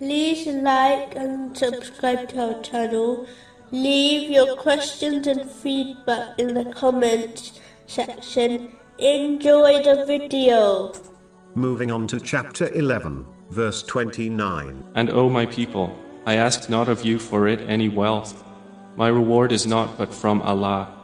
like and subscribe to our channel. Leave your questions and feedback in the comments section. Enjoy the video. Moving on to chapter 11, verse 29. And O my people, I ask not of you for it any wealth. My reward is not but from Allah,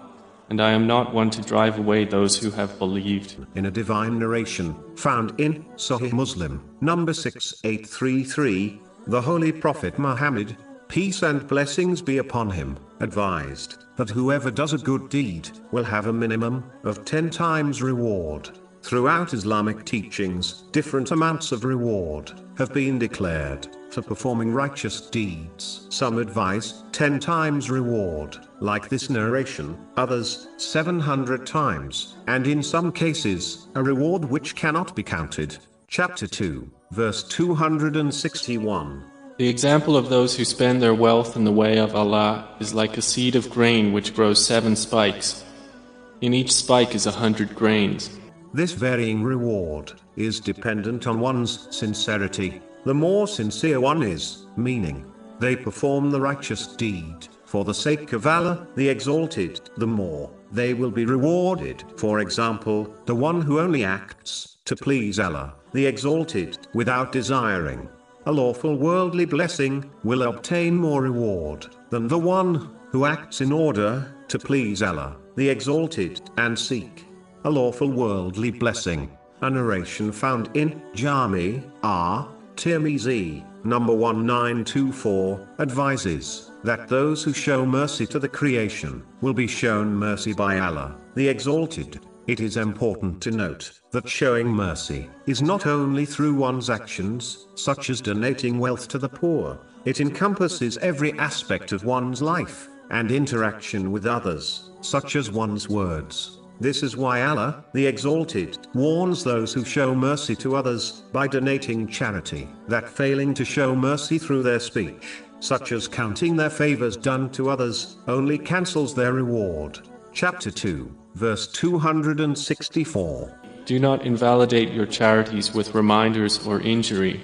and I am not one to drive away those who have believed. In a divine narration, found in Sahih Muslim, number 6833, the Holy Prophet Muhammad, peace and blessings be upon him, advised that whoever does a good deed will have a minimum of 10 times reward. Throughout Islamic teachings, different amounts of reward have been declared for performing righteous deeds. Some advise 10 times reward, like this narration, others 700 times, and in some cases, a reward which cannot be counted. Chapter 2, verse 261. The example of those who spend their wealth in the way of Allah is like a seed of grain which grows seven spikes. In each spike is a hundred grains. This varying reward is dependent on one's sincerity. The more sincere one is, meaning, they perform the righteous deed for the sake of Allah, the Exalted, the more they will be rewarded. For example, the one who only acts to please Allah, the Exalted, without desiring a lawful worldly blessing, will obtain more reward than the one who acts in order to please Allah, the Exalted, and seek a lawful worldly blessing. A narration found in Jami At Tirmizi, number 1924, advises that those who show mercy to the creation will be shown mercy by Allah, the Exalted. It is important to note that showing mercy is not only through one's actions, such as donating wealth to the poor, it encompasses every aspect of one's life and interaction with others, such as one's words, this is why Allah, the Exalted, warns those who show mercy to others by donating charity, that failing to show mercy through their speech, such as counting their favors done to others, only cancels their reward. Chapter 2, verse 264. Do not invalidate your charities with reminders or injury,